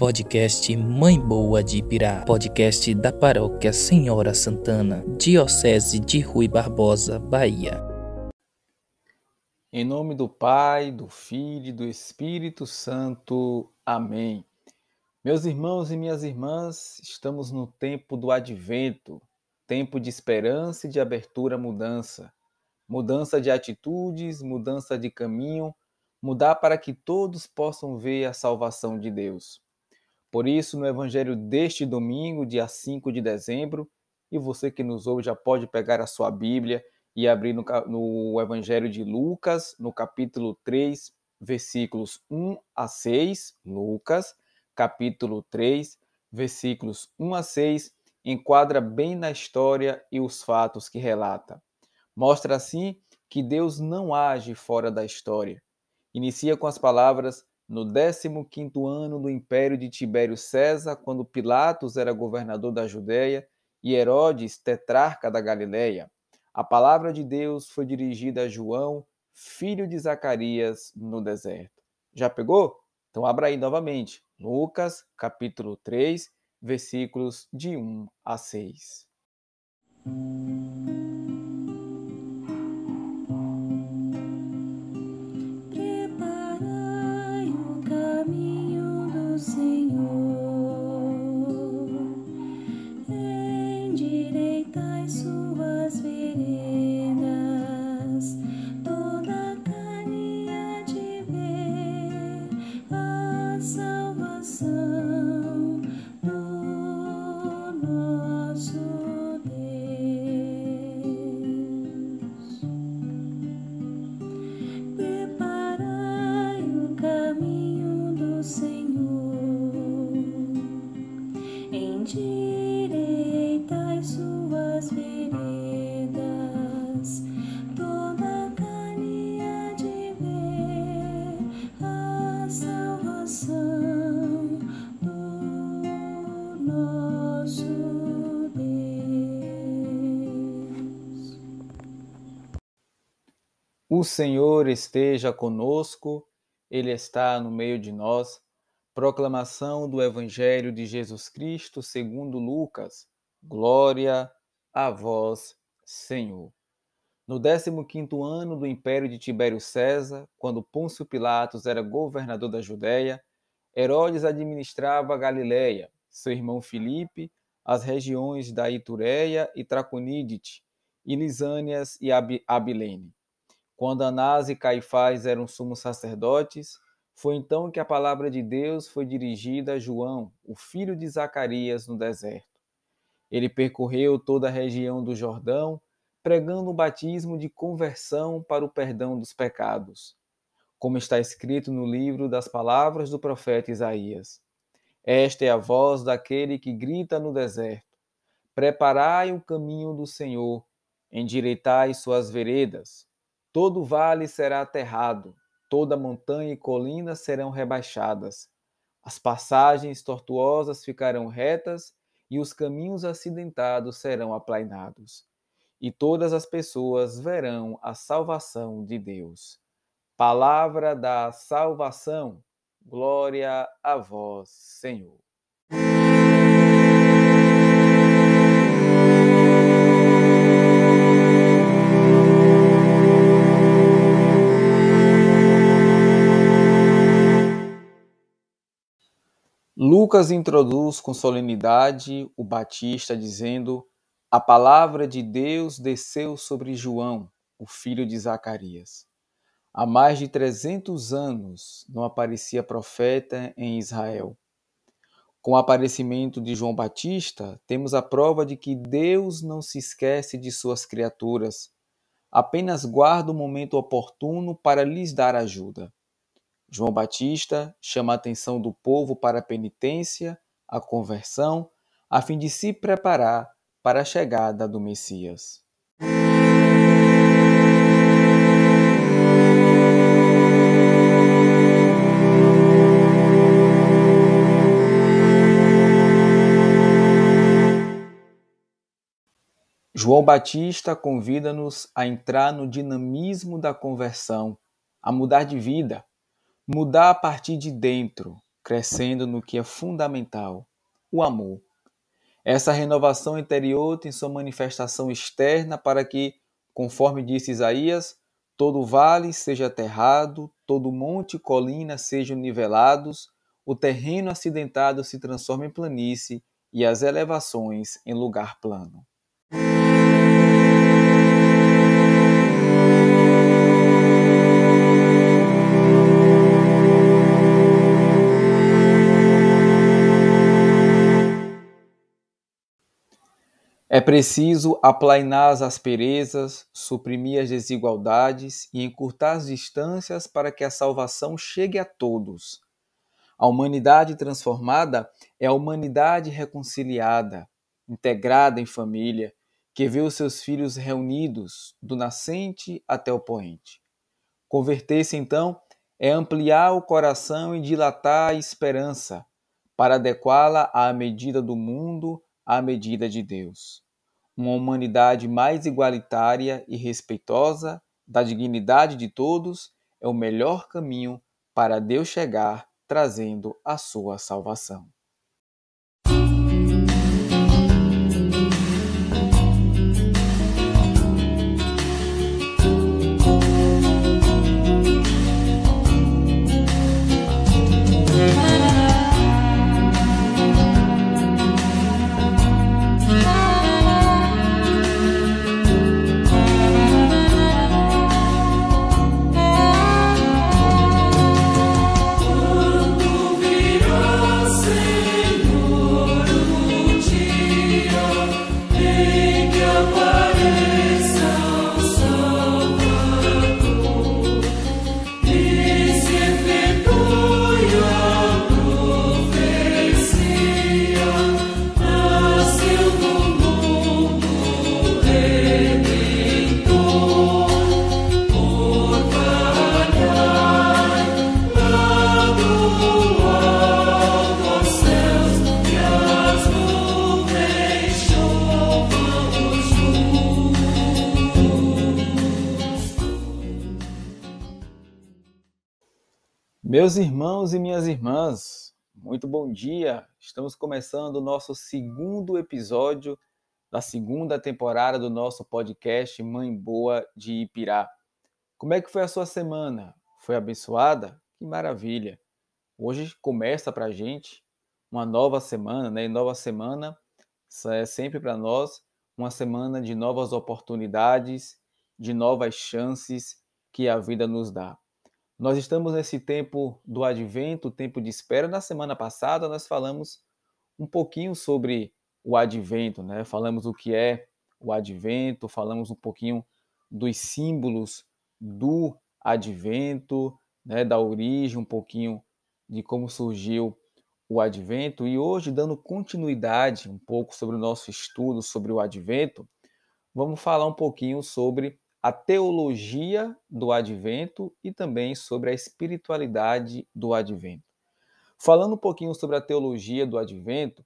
Podcast Mãe Boa de Ibirá, podcast da Paróquia Senhora Santana, Diocese de Rui Barbosa, Bahia. Em nome do Pai, do Filho e do Espírito Santo. Amém. Meus irmãos e minhas irmãs, estamos no tempo do advento, tempo de esperança e de abertura à mudança. Mudança de atitudes, mudança de caminho, mudar para que todos possam ver a salvação de Deus. Por isso, no evangelho deste domingo, dia 5 de dezembro, e você que nos ouve já pode pegar a sua Bíblia e abrir no, no evangelho de Lucas, no capítulo 3, versículos 1 a 6. Lucas, capítulo 3, versículos 1 a 6, enquadra bem na história e os fatos que relata. Mostra assim que Deus não age fora da história. Inicia com as palavras no 15º ano do império de Tibério César, quando Pilatos era governador da Judéia e Herodes tetrarca da Galiléia, a palavra de Deus foi dirigida a João, filho de Zacarias, no deserto. Já pegou? Então abra aí novamente. Lucas, capítulo 3, versículos de 1 a 6. O Senhor esteja conosco, Ele está no meio de nós. Proclamação do Evangelho de Jesus Cristo segundo Lucas. Glória a vós, Senhor. No 15º ano do império de Tibério César, quando Pôncio Pilatos era governador da Judéia, Herodes administrava Galiléia, seu irmão Filipe, as regiões da Itureia e Traconídite, e Lisânias e Abilene. Quando Anás e Caifás eram sumos sacerdotes, foi então que a palavra de Deus foi dirigida a João, o filho de Zacarias, no deserto. Ele percorreu toda a região do Jordão, pregando o batismo de conversão para o perdão dos pecados, como está escrito no livro das palavras do profeta Isaías. Esta é a voz daquele que grita no deserto: Preparai o caminho do Senhor, endireitai suas veredas. Todo vale será aterrado, toda montanha e colina serão rebaixadas. As passagens tortuosas ficarão retas e os caminhos acidentados serão aplainados. E todas as pessoas verão a salvação de Deus. Palavra da salvação. Glória a vós, Senhor. Lucas introduz com solenidade o Batista, dizendo: A palavra de Deus desceu sobre João, o filho de Zacarias. Há mais de 300 anos não aparecia profeta em Israel. Com o aparecimento de João Batista, temos a prova de que Deus não se esquece de suas criaturas, apenas guarda o momento oportuno para lhes dar ajuda. João Batista chama a atenção do povo para a penitência, a conversão, a fim de se preparar para a chegada do Messias. João Batista convida-nos a entrar no dinamismo da conversão, a mudar de vida, mudar a partir de dentro, crescendo no que é fundamental, o amor. Essa renovação interior tem sua manifestação externa para que, conforme disse Isaías, todo vale seja aterrado, todo monte e colina sejam nivelados, o terreno acidentado se transforme em planície e as elevações em lugar plano. Preciso aplainar as asperezas, suprimir as desigualdades e encurtar as distâncias para que a salvação chegue a todos. A humanidade transformada é a humanidade reconciliada, integrada em família, que vê os seus filhos reunidos, do nascente até o poente. Converter-se, então, é ampliar o coração e dilatar a esperança, para adequá-la à medida do mundo à medida de Deus. Uma humanidade mais igualitária e respeitosa da dignidade de todos é o melhor caminho para Deus chegar trazendo a sua salvação. Meus irmãos e minhas irmãs, muito bom dia. Estamos começando o nosso segundo episódio da segunda temporada do nosso podcast Mãe Boa de Ipirá. Como é que foi a sua semana? Foi abençoada? Que maravilha! Hoje começa para a gente uma nova semana, né? E nova semana é sempre para nós uma semana de novas oportunidades, de novas chances que a vida nos dá. Nós estamos nesse tempo do advento, tempo de espera. Na semana passada nós falamos um pouquinho sobre o advento, né? Falamos o que é o advento, falamos um pouquinho dos símbolos do advento, né, da origem, um pouquinho de como surgiu o advento e hoje dando continuidade um pouco sobre o nosso estudo sobre o advento, vamos falar um pouquinho sobre a teologia do advento e também sobre a espiritualidade do advento. Falando um pouquinho sobre a teologia do advento,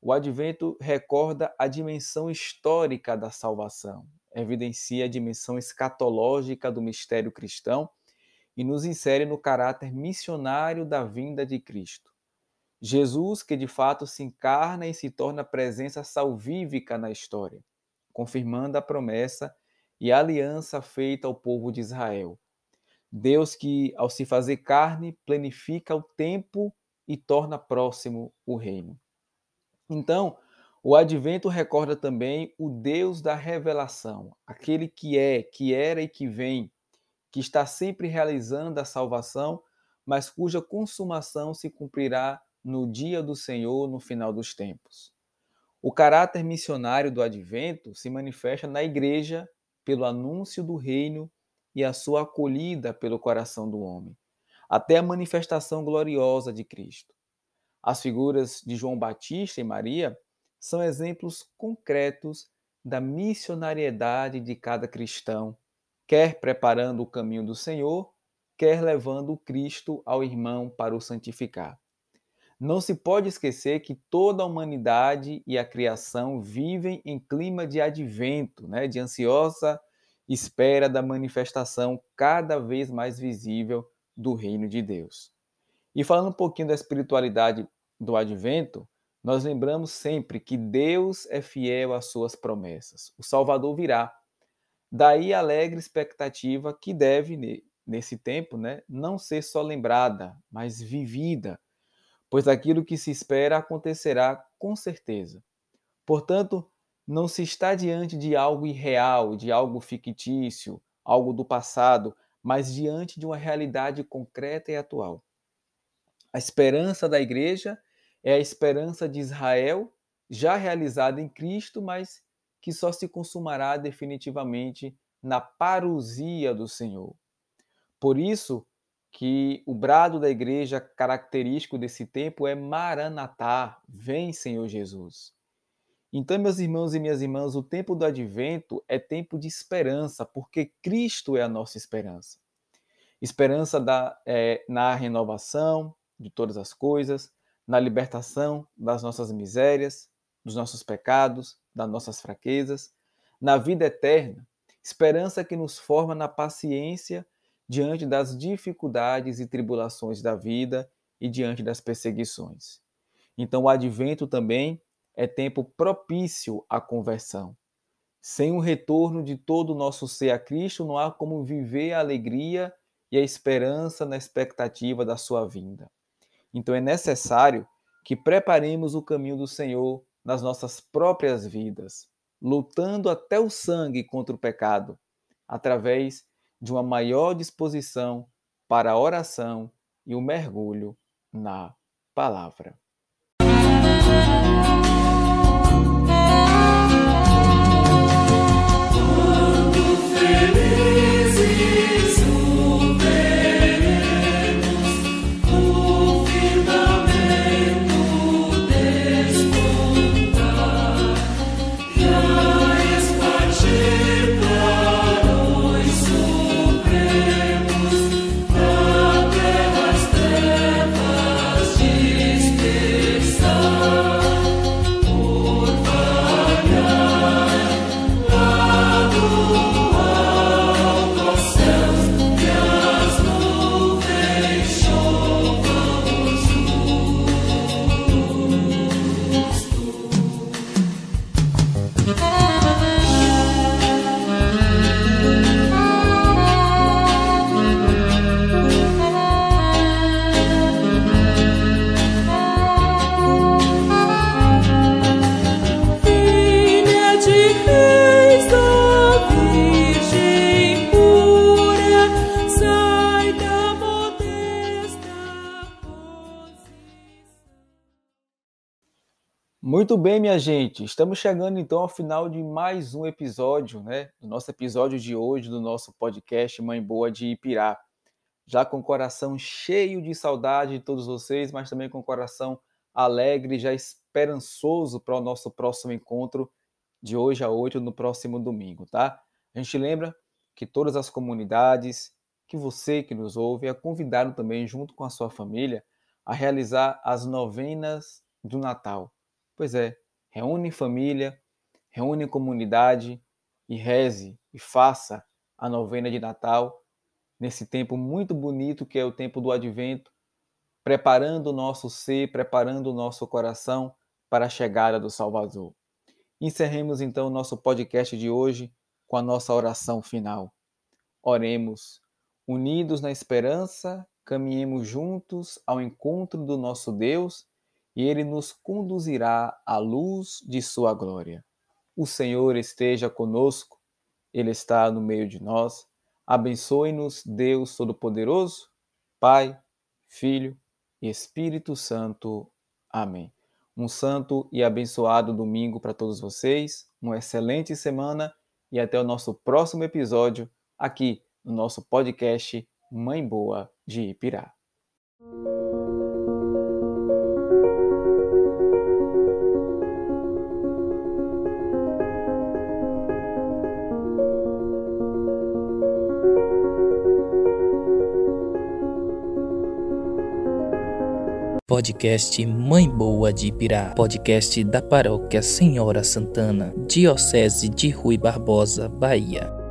o advento recorda a dimensão histórica da salvação, evidencia a dimensão escatológica do mistério cristão e nos insere no caráter missionário da vinda de Cristo. Jesus, que de fato se encarna e se torna presença salvífica na história, confirmando a promessa e a aliança feita ao povo de Israel. Deus que, ao se fazer carne, planifica o tempo e torna próximo o reino. Então, o advento recorda também o Deus da revelação, aquele que é, que era e que vem, que está sempre realizando a salvação, mas cuja consumação se cumprirá no dia do Senhor, no final dos tempos. O caráter missionário do advento se manifesta na igreja pelo anúncio do reino e a sua acolhida pelo coração do homem, até a manifestação gloriosa de Cristo. As figuras de João Batista e Maria são exemplos concretos da missionariedade de cada cristão, quer preparando o caminho do Senhor, quer levando o Cristo ao irmão para o santificar. Não se pode esquecer que toda a humanidade e a criação vivem em clima de advento, né, de ansiosa espera da manifestação cada vez mais visível do reino de Deus. E falando um pouquinho da espiritualidade do advento, nós lembramos sempre que Deus é fiel às suas promessas. O Salvador virá. Daí a alegre expectativa que deve, nesse tempo, né, não ser só lembrada, mas vivida pois aquilo que se espera acontecerá com certeza. Portanto, não se está diante de algo irreal, de algo fictício, algo do passado, mas diante de uma realidade concreta e atual. A esperança da igreja é a esperança de Israel, já realizada em Cristo, mas que só se consumará definitivamente na parousia do Senhor. Por isso, que o brado da igreja característico desse tempo é Maranatá, vem Senhor Jesus. Então, meus irmãos e minhas irmãs, o tempo do advento é tempo de esperança, porque Cristo é a nossa esperança. Esperança da, é, na renovação de todas as coisas, na libertação das nossas misérias, dos nossos pecados, das nossas fraquezas, na vida eterna, esperança que nos forma na paciência diante das dificuldades e tribulações da vida e diante das perseguições. Então, o advento também é tempo propício à conversão. Sem o retorno de todo o nosso ser a Cristo, não há como viver a alegria e a esperança na expectativa da sua vinda. Então, é necessário que preparemos o caminho do Senhor nas nossas próprias vidas, lutando até o sangue contra o pecado, através de uma maior disposição para a oração e o mergulho na palavra. Muito bem, minha gente, estamos chegando então ao final de mais um episódio, né? Do nosso episódio de hoje do nosso podcast Mãe Boa de Ipirá. Já com o coração cheio de saudade de todos vocês, mas também com o coração alegre, já esperançoso para o nosso próximo encontro de hoje a oito no próximo domingo, tá? A gente lembra que todas as comunidades, que você que nos ouve, é convidado também, junto com a sua família, a realizar as novenas do Natal Pois é, reúne família, reúne comunidade e reze e faça a novena de Natal nesse tempo muito bonito que é o tempo do advento, preparando o nosso ser, preparando o nosso coração para a chegada do Salvador. Encerremos então o nosso podcast de hoje com a nossa oração final. Oremos, unidos na esperança, caminhemos juntos ao encontro do nosso Deus e ele nos conduzirá à luz de sua glória. O Senhor esteja conosco, ele está no meio de nós. Abençoe-nos, Deus Todo-Poderoso, Pai, Filho e Espírito Santo. Amém. Um santo e abençoado domingo para todos vocês, uma excelente semana e até o nosso próximo episódio aqui no nosso podcast Mãe Boa de Ipirá. Podcast Mãe Boa de Ibirá. Podcast da Paróquia Senhora Santana, Diocese de Rui Barbosa, Bahia.